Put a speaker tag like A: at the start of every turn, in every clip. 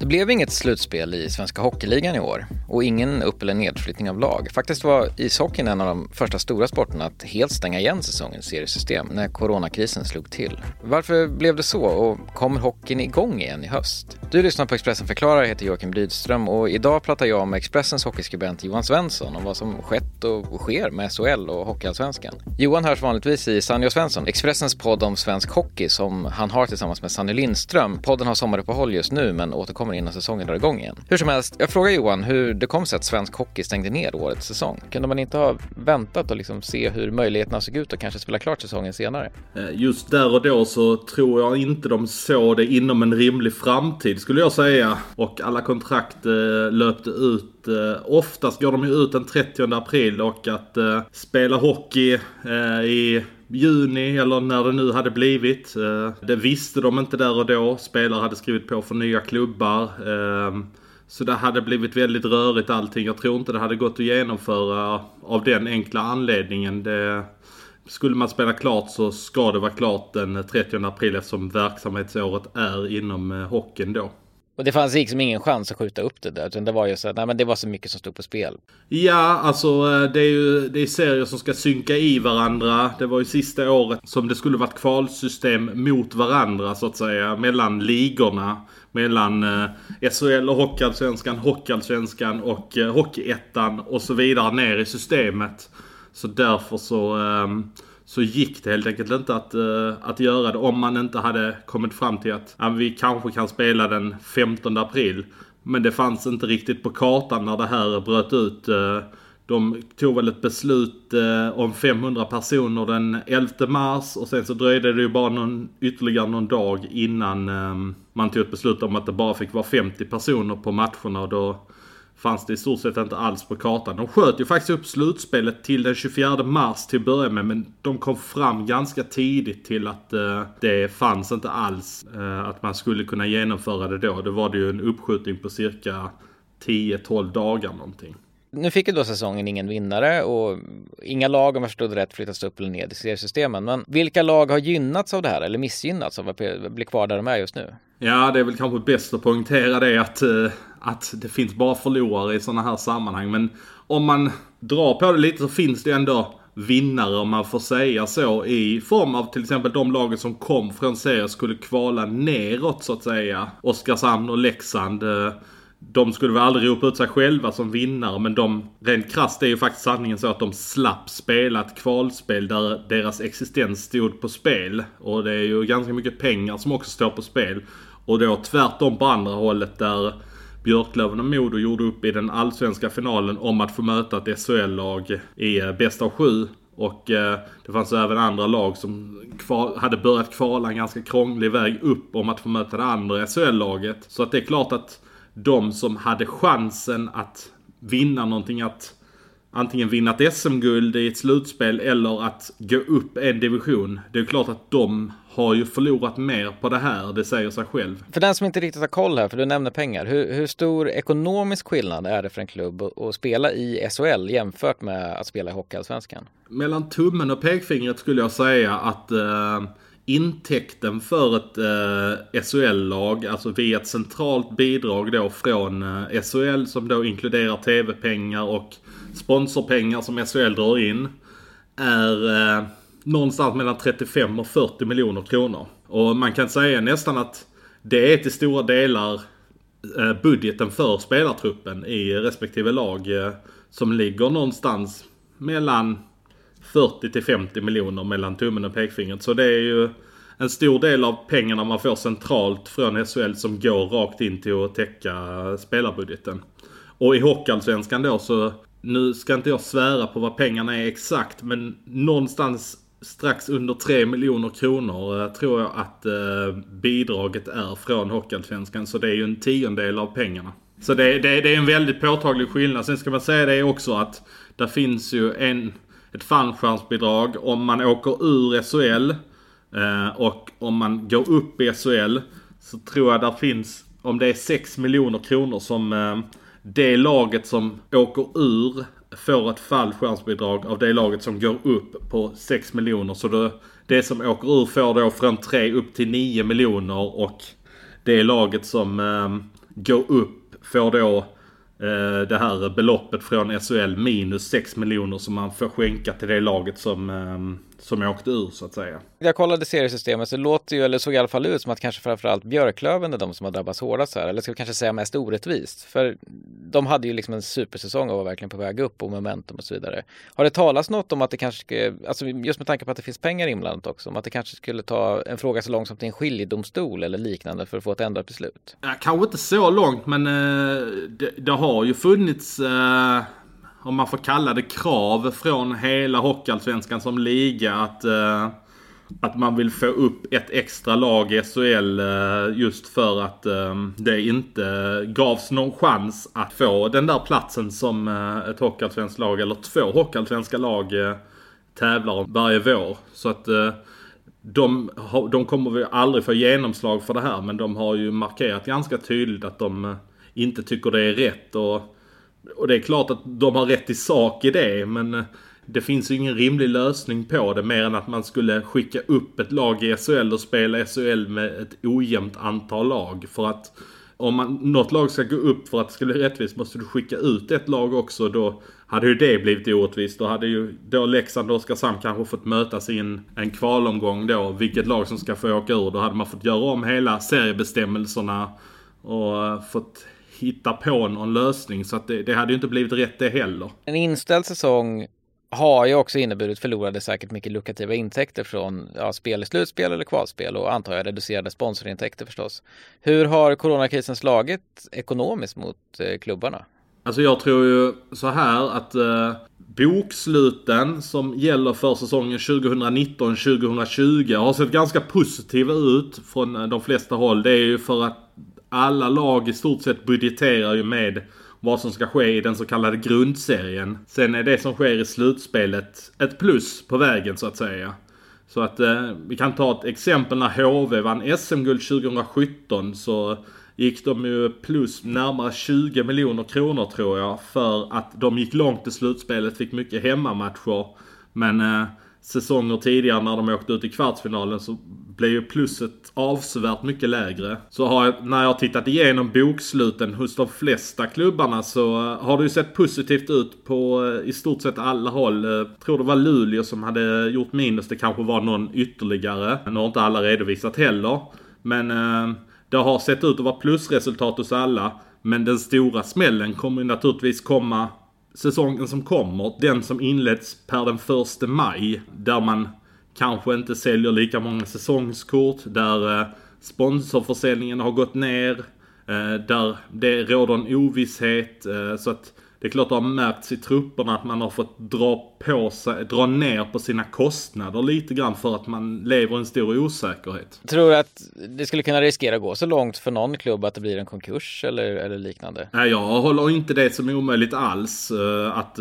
A: Det blev inget slutspel i Svenska Hockeyligan i år och ingen upp eller nedflyttning av lag. Faktiskt var ishockeyn en av de första stora sporterna att helt stänga igen säsongens seriesystem när coronakrisen slog till. Varför blev det så och kommer hockeyn igång igen i höst? Du lyssnar på Expressen förklarar, jag heter Joakim Rydström och idag pratar jag med Expressens hockeyskribent Johan Svensson om vad som skett och sker med SHL och Hockeyallsvenskan. Johan hörs vanligtvis i Sanjo Svensson, Expressens podd om svensk hockey som han har tillsammans med Sanny Lindström. Podden har sommaruppehåll just nu men återkommer innan säsongen drar igång igen. Hur som helst, jag frågar Johan hur det kom sig att svensk hockey stängde ner årets säsong. Kunde man inte ha väntat och liksom se hur möjligheterna såg ut och kanske spela klart säsongen senare?
B: Eh, just där och då så tror jag inte de såg det inom en rimlig framtid skulle jag säga. Och alla kontrakt eh, löpte ut eh, oftast går de ju ut den 30 april och att eh, spela hockey eh, i juni eller när det nu hade blivit. Eh, det visste de inte där och då. Spelare hade skrivit på för nya klubbar. Eh, så det hade blivit väldigt rörigt allting. Jag tror inte det hade gått att genomföra av den enkla anledningen. Det, skulle man spela klart så ska det vara klart den 30 april eftersom verksamhetsåret är inom eh, hockeyn då.
A: Och det fanns liksom ingen chans att skjuta upp det där. Utan det var ju så att nej, men det var så mycket som stod på spel.
B: Ja, alltså eh, det är ju det är serier som ska synka i varandra. Det var ju sista året som det skulle varit kvalsystem mot varandra så att säga. Mellan ligorna. Mellan eh, SHL och Hockeyallsvenskan, Hockeyallsvenskan och eh, Hockeyettan och så vidare ner i systemet. Så därför så... Eh, så gick det helt enkelt inte att, uh, att göra det om man inte hade kommit fram till att uh, vi kanske kan spela den 15 april. Men det fanns inte riktigt på kartan när det här bröt ut. Uh, de tog väl ett beslut eh, om 500 personer den 11 mars och sen så dröjde det ju bara någon, ytterligare någon dag innan man tog ett beslut om att det bara fick vara 50 personer på matcherna och då fanns det i stort sett inte alls på kartan. De sköt ju faktiskt upp slutspelet till den 24 mars till att börja med. Men de kom fram ganska tidigt till att eh, det fanns inte alls eh, att man skulle kunna genomföra det då. Det var det ju en uppskjutning på cirka 10-12 dagar någonting.
A: Nu fick ju då säsongen ingen vinnare och inga lag om jag förstod rätt flyttas upp eller ner i seriesystemen. Men vilka lag har gynnats av det här eller missgynnats av att bli kvar där de är just nu?
B: Ja, det är väl kanske bäst att poängtera det att, eh, att det finns bara förlorare i sådana här sammanhang. Men om man drar på det lite så finns det ändå vinnare om man får säga så i form av till exempel de lagen som kom från serien skulle kvala neråt så att säga. Oskarshamn och Leksand. Eh, de skulle väl aldrig ropa ut sig själva som vinnare men de, rent krasst är ju faktiskt sanningen så att de slapp spela ett kvalspel där deras existens stod på spel. Och det är ju ganska mycket pengar som också står på spel. Och då tvärtom på andra hållet där Björklöven och Modo gjorde upp i den allsvenska finalen om att få möta ett SHL-lag i eh, bäst bästa av sju. Och eh, det fanns även andra lag som kval, hade börjat kvala en ganska krånglig väg upp om att få möta det andra SHL-laget. Så att det är klart att de som hade chansen att vinna någonting, att antingen vinna ett SM-guld i ett slutspel eller att gå upp en division. Det är klart att de har ju förlorat mer på det här, det säger sig själv.
A: För den som inte riktigt har koll här, för du nämner pengar. Hur, hur stor ekonomisk skillnad är det för en klubb att spela i SHL jämfört med att spela i Hockeyallsvenskan?
B: Mellan tummen och pekfingret skulle jag säga att eh, intäkten för ett eh, SHL-lag, alltså via ett centralt bidrag då från eh, SHL som då inkluderar tv-pengar och sponsorpengar som SHL drar in, är eh, någonstans mellan 35 och 40 miljoner kronor. Och man kan säga nästan att det är till stora delar eh, budgeten för spelartruppen i respektive lag eh, som ligger någonstans mellan 40 till 50 miljoner mellan tummen och pekfingret. Så det är ju en stor del av pengarna man får centralt från SHL som går rakt in till att täcka spelarbudgeten. Och i Hockeyallsvenskan då så, nu ska inte jag svära på vad pengarna är exakt men någonstans strax under 3 miljoner kronor eh, tror jag att eh, bidraget är från Hockeyallsvenskan. Så det är ju en tiondel av pengarna. Så det, det, det är en väldigt påtaglig skillnad. Sen ska man säga det också att det finns ju en ett fallskärmsbidrag om man åker ur SHL eh, och om man går upp i SHL så tror jag där finns, om det är 6 miljoner kronor som eh, det laget som åker ur får ett fallskärmsbidrag av det laget som går upp på 6 miljoner. Så det, det som åker ur får då från 3 upp till 9 miljoner och det laget som eh, upp får då Eh, det här beloppet från SHL minus 6 miljoner som man får skänka till det laget som, ehm, som åkte ur så att säga.
A: Jag kollade seriesystemet så det låter ju, eller såg i alla fall ut som att kanske framförallt Björklöven är de som har drabbats hårdast här. Eller ska vi kanske säga mest orättvist. För de hade ju liksom en supersäsong och var verkligen på väg upp och momentum och så vidare. Har det talats något om att det kanske, alltså just med tanke på att det finns pengar inblandat också, om att det kanske skulle ta en fråga så långt som till en skiljedomstol eller liknande för att få ett ändrat beslut?
B: Ja, kanske inte så långt men eh, det, det, har ju funnits eh om man får kalla det krav från hela Hockeyallsvenskan som liga att, eh, att man vill få upp ett extra lag i SHL eh, just för att eh, det inte gavs någon chans att få den där platsen som eh, ett Hockeyallsvenskt lag eller två Hockeyallsvenska lag eh, tävlar om varje vår. Så att eh, de, de kommer vi aldrig få genomslag för det här men de har ju markerat ganska tydligt att de eh, inte tycker det är rätt. Och och det är klart att de har rätt i sak i det men eh, det finns ju ingen rimlig lösning på det mer än att man skulle skicka upp ett lag i SHL och spela SHL med ett ojämnt antal lag. För att om man, något lag ska gå upp för att det ska bli rättvist måste du skicka ut ett lag också. Då hade ju det blivit orättvist. Då hade ju då Leksand och Oskarshamn kanske fått mötas i en, en kvalomgång då. Vilket lag som ska få åka ur. Då hade man fått göra om hela seriebestämmelserna och eh, fått hitta på någon lösning. Så att det, det hade ju inte blivit rätt det heller.
A: En inställd säsong har ju också inneburit förlorade säkert mycket lukrativa intäkter från ja, spel i slutspel eller kvalspel och antar jag reducerade sponsorintäkter förstås. Hur har coronakrisen slagit ekonomiskt mot eh, klubbarna?
B: Alltså jag tror ju så här att eh, boksluten som gäller för säsongen 2019-2020 har sett ganska positiva ut från eh, de flesta håll. Det är ju för att alla lag i stort sett budgeterar ju med vad som ska ske i den så kallade grundserien. Sen är det som sker i slutspelet ett plus på vägen så att säga. Så att eh, vi kan ta ett exempel när HV vann SM-guld 2017 så gick de ju plus närmare 20 miljoner kronor tror jag. För att de gick långt i slutspelet, fick mycket hemmamatcher. Men eh, säsonger tidigare när de åkte ut i kvartsfinalen så blev ju plusset avsevärt mycket lägre. Så har jag, när jag har tittat igenom boksluten hos de flesta klubbarna så eh, har det ju sett positivt ut på eh, i stort sett alla håll. Jag tror det var Luleå som hade gjort minus. Det kanske var någon ytterligare. Nu har inte alla redovisat heller. Men det har sett ut att vara plusresultat hos alla. Men den stora smällen kommer ju naturligtvis komma säsongen som kommer. Den som inleds per den första maj. Där man kanske inte säljer lika många säsongskort. Där eh, sponsorförsäljningen har gått ner. Eh, där det råder en ovisshet. Eh, så att det är klart det har märkts i trupperna att man har fått dra på sig, dra ner på sina kostnader lite grann för att man lever i en stor osäkerhet.
A: Tror du att det skulle kunna riskera att gå så långt för någon klubb att det blir en konkurs eller, eller liknande?
B: Nej, jag håller inte det som omöjligt alls. Att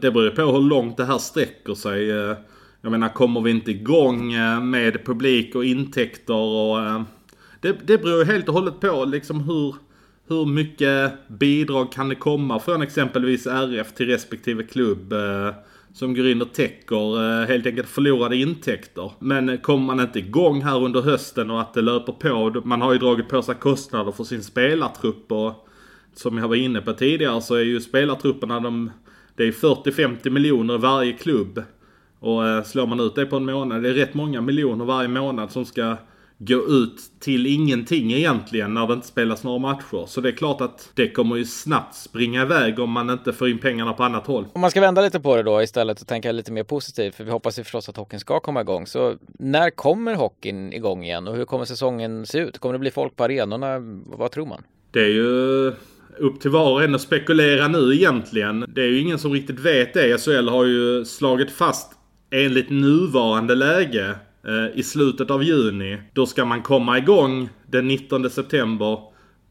B: det beror på hur långt det här sträcker sig. Jag menar, kommer vi inte igång eh, med publik och intäkter och... Eh, det, det beror helt och hållet på liksom hur, hur mycket bidrag kan det komma från exempelvis RF till respektive klubb. Eh, som går in och täcker eh, helt enkelt förlorade intäkter. Men kommer man inte igång här under hösten och att det löper på. Man har ju dragit på sig kostnader för sin spelartrupp och som jag var inne på tidigare så är ju spelartrupperna de... Det är 40-50 miljoner varje klubb. Och eh, slår man ut det på en månad, det är rätt många miljoner varje månad som ska gå ut till ingenting egentligen när det inte spelas några matcher. Så det är klart att det kommer ju snabbt springa iväg om man inte får in pengarna på annat håll.
A: Om man ska vända lite på det då istället och tänka lite mer positivt, för vi hoppas ju förstås att hockeyn ska komma igång. Så när kommer hockeyn igång igen och hur kommer säsongen se ut? Kommer det bli folk på arenorna? Vad tror man?
B: Det är ju upp till var och en att spekulera nu egentligen. Det är ju ingen som riktigt vet det. SHL har ju slagit fast enligt nuvarande läge Eh, i slutet av juni. Då ska man komma igång den 19 september.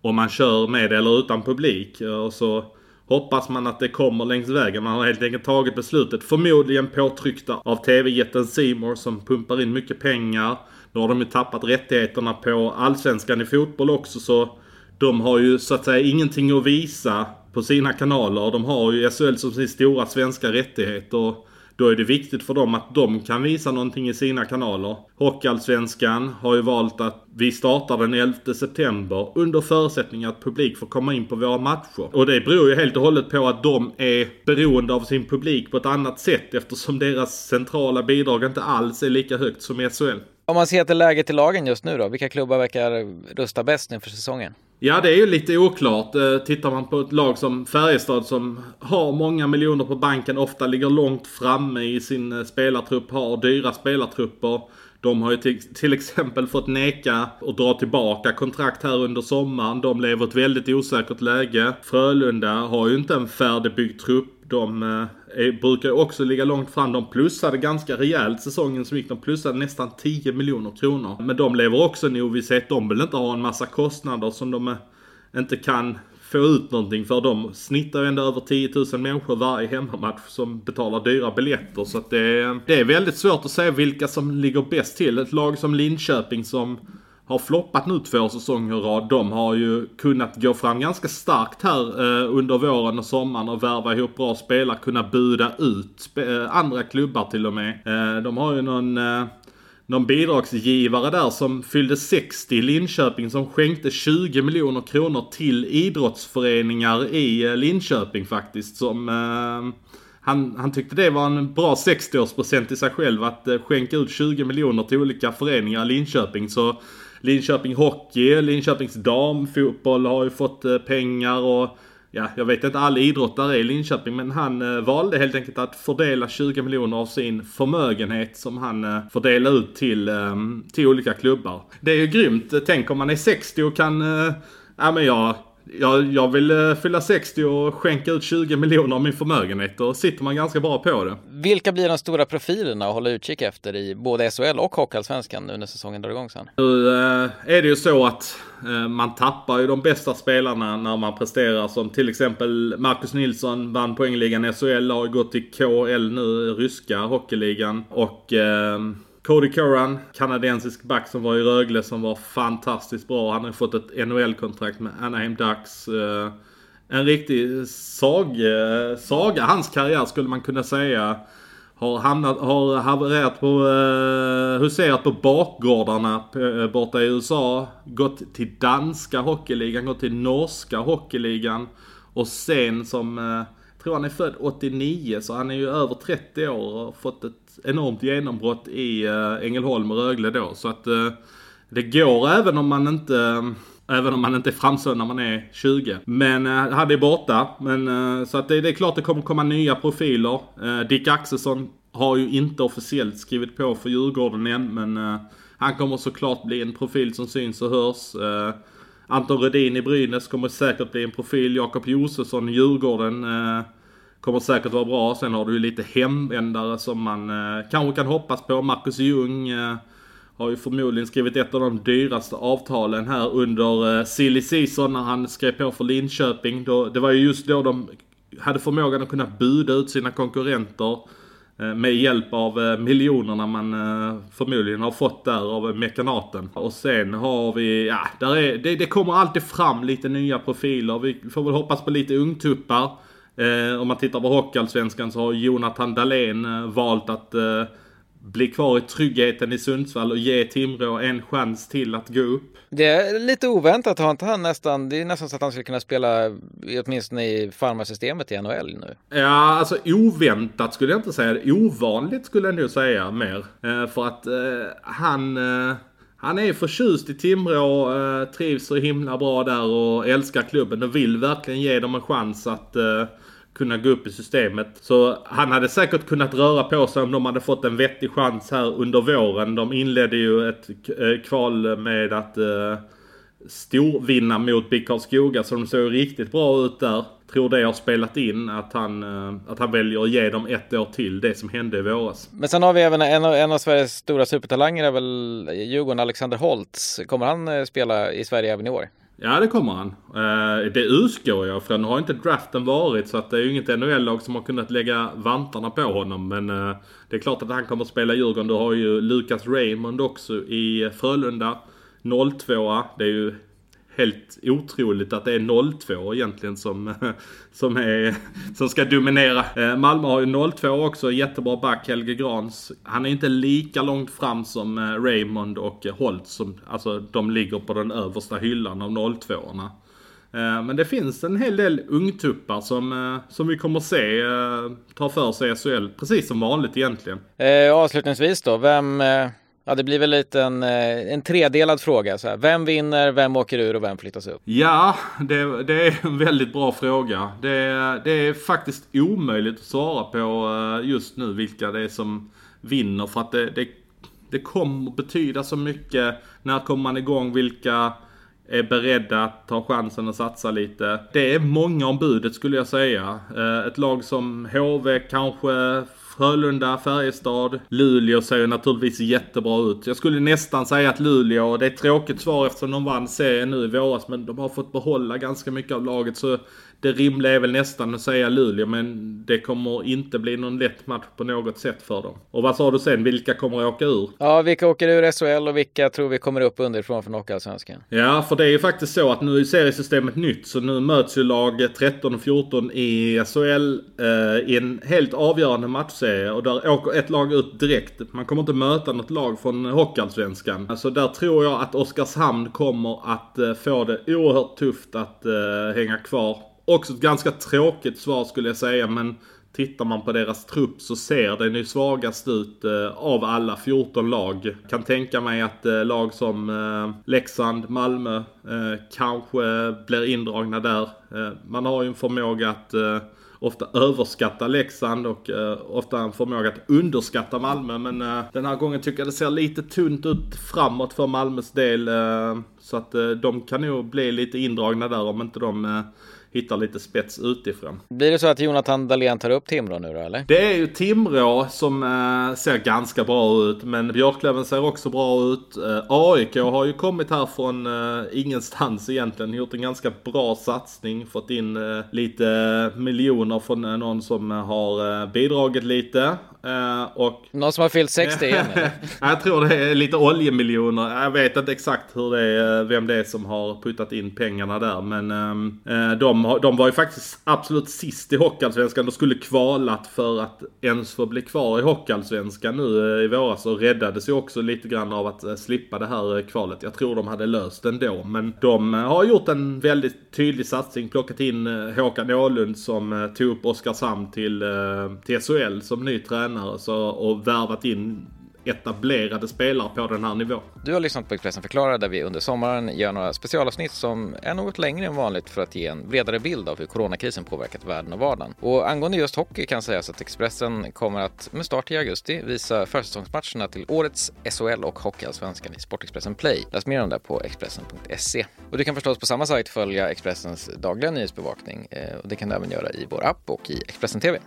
B: Om man kör med eller utan publik. Eh, och så hoppas man att det kommer längs vägen. Man har helt enkelt tagit beslutet. Förmodligen påtryckta av TV-jätten Simor som pumpar in mycket pengar. Nu har de ju tappat rättigheterna på Allsvenskan i fotboll också så de har ju så att säga ingenting att visa på sina kanaler. De har ju SHL som sin stora svenska rättighet. Och då är det viktigt för dem att de kan visa någonting i sina kanaler. Hockeyallsvenskan har ju valt att vi startar den 11 september under förutsättning att publik får komma in på våra matcher. Och det beror ju helt och hållet på att de är beroende av sin publik på ett annat sätt eftersom deras centrala bidrag inte alls är lika högt som i SHL.
A: Om man ser till läget i lagen just nu då, vilka klubbar verkar rusta bäst inför säsongen?
B: Ja, det är ju lite oklart. Eh, tittar man på ett lag som Färjestad som har många miljoner på banken, ofta ligger långt framme i sin eh, spelartrupp, har dyra spelartrupper. De har ju till, till exempel fått neka och dra tillbaka kontrakt här under sommaren. De lever ett väldigt osäkert läge. Frölunda har ju inte en färdigbyggd trupp. De eh, är, brukar också ligga långt fram. De plussade ganska rejält säsongen som gick. De plussade nästan 10 miljoner kronor. Men de lever också i ovisshet. De vill inte ha en massa kostnader som de eh, inte kan få ut någonting för. De snittar ju ändå över 10 000 människor varje hemmamatch som betalar dyra biljetter. Så att det, är, det är väldigt svårt att säga vilka som ligger bäst till. Ett lag som Linköping som har floppat nu två säsonger i rad. De har ju kunnat gå fram ganska starkt här eh, under våren och sommaren och värva ihop bra spelare. Kunna buda ut eh, andra klubbar till och med. Eh, de har ju någon, eh, någon bidragsgivare där som fyllde 60 i Linköping som skänkte 20 miljoner kronor till idrottsföreningar i eh, Linköping faktiskt. Som eh, han, han tyckte det var en bra 60-årspresent i sig själv att eh, skänka ut 20 miljoner till olika föreningar i Linköping. Så Linköping Hockey, Linköpings damfotboll har ju fått eh, pengar och ja, jag vet inte all idrottare är i Linköping men han eh, valde helt enkelt att fördela 20 miljoner av sin förmögenhet som han eh, fördelade ut till, eh, till olika klubbar. Det är ju grymt. Tänk om man är 60 och kan, eh, ja men jag jag, jag vill uh, fylla 60 och skänka ut 20 miljoner av min förmögenhet. Då sitter man ganska bra på det.
A: Vilka blir de stora profilerna att hålla utkik efter i både SHL och Hockeyallsvenskan nu när säsongen drar igång sen?
B: Nu uh, är det ju så att uh, man tappar ju de bästa spelarna när man presterar. Som till exempel Marcus Nilsson vann poängligan i SHL, har gått till KL nu, ryska hockeyligan. Och Cody Curran, kanadensisk back som var i Rögle som var fantastiskt bra. Han har fått ett NHL-kontrakt med Anaheim Ducks. Eh, en riktig sag, eh, saga, hans karriär skulle man kunna säga. Har hamnat, har havererat på, eh, huserat på bakgårdarna borta i USA. Gått till danska hockeyligan, gått till norska hockeyligan. Och sen som, jag tror han är född 89 så han är ju över 30 år och fått ett enormt genombrott i eh, Ängelholm och Rögle då. Så att eh, det går även om man inte eh, Även om man inte är framstående när man är 20. Men han är borta. Men, så att det, det, är klart det kommer komma nya profiler. Dick Axelsson har ju inte officiellt skrivit på för Djurgården än. Men han kommer såklart bli en profil som syns och hörs. Anton Rödin i Brynäs kommer säkert bli en profil. Jakob Josefsson i Djurgården Kommer säkert vara bra. Sen har du ju lite hemvändare som man eh, kanske kan hoppas på. Marcus Ljung eh, har ju förmodligen skrivit ett av de dyraste avtalen här under eh, silly season när han skrev på för Linköping. Då, det var ju just då de hade förmågan att kunna buda ut sina konkurrenter eh, med hjälp av eh, miljonerna man eh, förmodligen har fått där av mekanaten. Och sen har vi, ja, där är, det, det kommer alltid fram lite nya profiler. Vi får väl hoppas på lite ungtuppar. Eh, om man tittar på Hockeyallsvenskan så har Jonathan Dahlén eh, valt att eh, bli kvar i tryggheten i Sundsvall och ge Timrå en chans till att gå upp.
A: Det är lite oväntat, har inte han nästan, det är nästan så att han skulle kunna spela åtminstone i farmarsystemet i NHL nu.
B: Ja, alltså oväntat skulle jag inte säga. Ovanligt skulle jag nog säga mer. Eh, för att eh, han eh, han är förtjust i Timrå, eh, trivs så himla bra där och älskar klubben och vill verkligen ge dem en chans att eh, kunna gå upp i systemet. Så han hade säkert kunnat röra på sig om de hade fått en vettig chans här under våren. De inledde ju ett eh, kval med att eh, storvinna mot BIK Karlskoga så de såg riktigt bra ut där. Tror det har spelat in att han, eh, att han väljer att ge dem ett år till det som hände i våras.
A: Men sen har vi även en av, en av Sveriges stora supertalanger är väl Djurgården, Alexander Holtz. Kommer han eh, spela i Sverige även i år?
B: Ja det kommer han. Eh, det utgår jag från. Nu har inte draften varit så att det är ju inget NHL-lag som har kunnat lägga vantarna på honom. Men eh, det är klart att han kommer att spela Djurgården. Du har ju Lucas Raymond också i Frölunda. 02 Det är ju helt otroligt att det är 02 egentligen som, som, är, som ska dominera. Eh, Malmö har ju 02 också, jättebra back Helge Grans. Han är inte lika långt fram som eh, Raymond och eh, Holt som, alltså de ligger på den översta hyllan av 02orna. Men det finns en hel del ungtuppar som, som vi kommer se ta för sig i SHL, precis som vanligt egentligen.
A: Eh, avslutningsvis då, vem Ja, det blir väl lite en, eh, en tredelad fråga. Så här. Vem vinner, vem åker ur och vem flyttas upp?
B: Ja, det, det är en väldigt bra fråga. Det, det, är faktiskt omöjligt att svara på eh, just nu vilka det är som vinner. För att det, det, det kommer betyda så mycket. När kommer man igång? Vilka är beredda att ta chansen och satsa lite. Det är många om budet skulle jag säga. Eh, ett lag som HV kanske Frölunda, Färjestad, Luleå ser ju naturligtvis jättebra ut. Jag skulle nästan säga att Luleå, det är ett tråkigt svar eftersom de vann serien nu i våras, men de har fått behålla ganska mycket av laget. Så det rimliga är väl nästan att säga Luleå, men det kommer inte bli någon lätt match på något sätt för dem. Och vad sa du sen, vilka kommer att åka ur?
A: Ja, vilka åker ur SHL och vilka tror vi kommer upp underifrån från Hockeyallsvenskan?
B: Ja, för det är ju faktiskt så att nu är seriesystemet nytt, så nu möts ju lag 13 och 14 i SHL eh, i en helt avgörande matchserie och där åker ett lag ut direkt. Man kommer inte möta något lag från Hockeyallsvenskan. Alltså där tror jag att Oskarshamn kommer att eh, få det oerhört tufft att eh, hänga kvar Också ett ganska tråkigt svar skulle jag säga men Tittar man på deras trupp så ser den ju svagast ut eh, av alla 14 lag. Kan tänka mig att eh, lag som eh, Leksand, Malmö kanske blir indragna där. Man har ju en förmåga att ofta överskatta Leksand och ofta en förmåga att underskatta Malmö. Men den här gången tycker jag det ser lite tunt ut framåt för Malmös del. så att de kan nog bli lite indragna där om inte de hittar lite spets utifrån.
A: Blir det så att Jonathan Dahlén tar upp Timrå nu då eller?
B: Det är ju Timrå som äh, ser ganska bra ut men Björklöven ser också bra ut. Äh, AIK har ju kommit här från äh, ingenstans egentligen. Gjort en ganska bra satsning. Fått in äh, lite miljoner från någon som har bidragit lite. Och...
A: Någon som har fyllt 60 igen?
B: Jag tror det är lite oljemiljoner. Jag vet inte exakt hur det är, vem det är som har puttat in pengarna där men de de, de var ju faktiskt absolut sist i Hockeyallsvenskan och skulle kvalat för att ens få bli kvar i Hockeyallsvenskan nu eh, i våras och räddades ju också lite grann av att eh, slippa det här eh, kvalet. Jag tror de hade löst det ändå men de har gjort en väldigt tydlig satsning. Plockat in Håkan Åhlund som tog upp Oskarshamn till, till SHL som ny tränare så, och värvat in etablerade spelare på den här nivån.
A: Du har lyssnat på Expressen förklarar där vi under sommaren gör några specialavsnitt som är något längre än vanligt för att ge en bredare bild av hur coronakrisen påverkat världen och vardagen. Och angående just hockey kan sägas att Expressen kommer att med start i augusti visa försäsongsmatcherna till årets SHL och Hockeyallsvenskan i Sportexpressen Play. Läs mer om det på Expressen.se. Och du kan förstås på samma sajt följa Expressens dagliga nyhetsbevakning eh, och det kan du även göra i vår app och i Expressen TV.